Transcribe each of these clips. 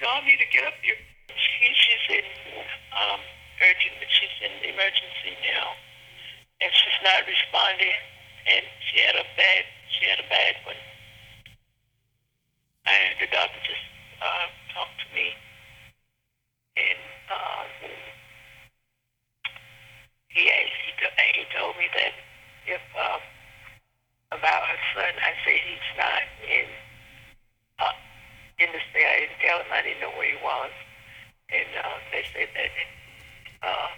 y'all need to get up here. She, she's in um, urgent, she's in emergency now, and she's not responding. And she had a bad, she had a bad one. And the doctor just uh, talked to me, and um, he he, he told me that if um, about her son, I said he's not in uh, in the state. I didn't know where he was, and uh, they said that uh,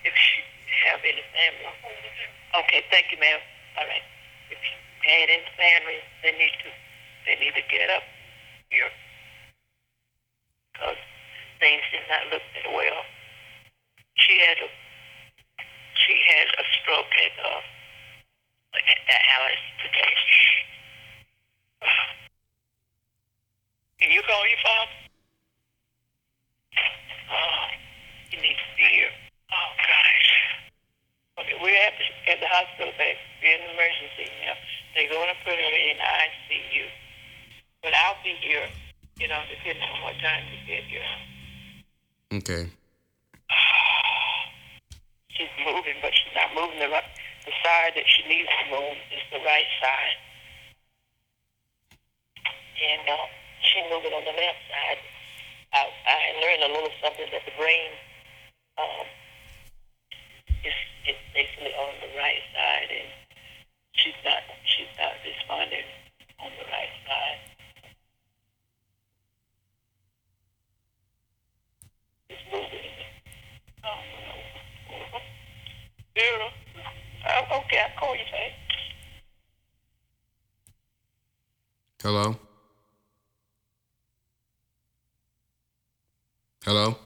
if she have any family. Okay, thank you, ma'am. All right. If you had any family, they need to they need to get up here because things did not look that well. She had a she had a stroke at uh at Alice today. Can you call your father? Oh, he needs to be here. Oh gosh. Okay, we're at the, at the hospital back. Emergency now. They're going to put her in ICU. But I'll be here, you know, depending on what time you get here. Okay. She's moving, but she's not moving the right, the side that she needs to move is the right side. And uh, she's moving on the left side. I, I learned a little something that the brain um, is, is basically on the right side, and she's not she's not responding on the right side. It's moving. Oh, no. Girl, uh, okay, I'll call you back. Hello? Hello?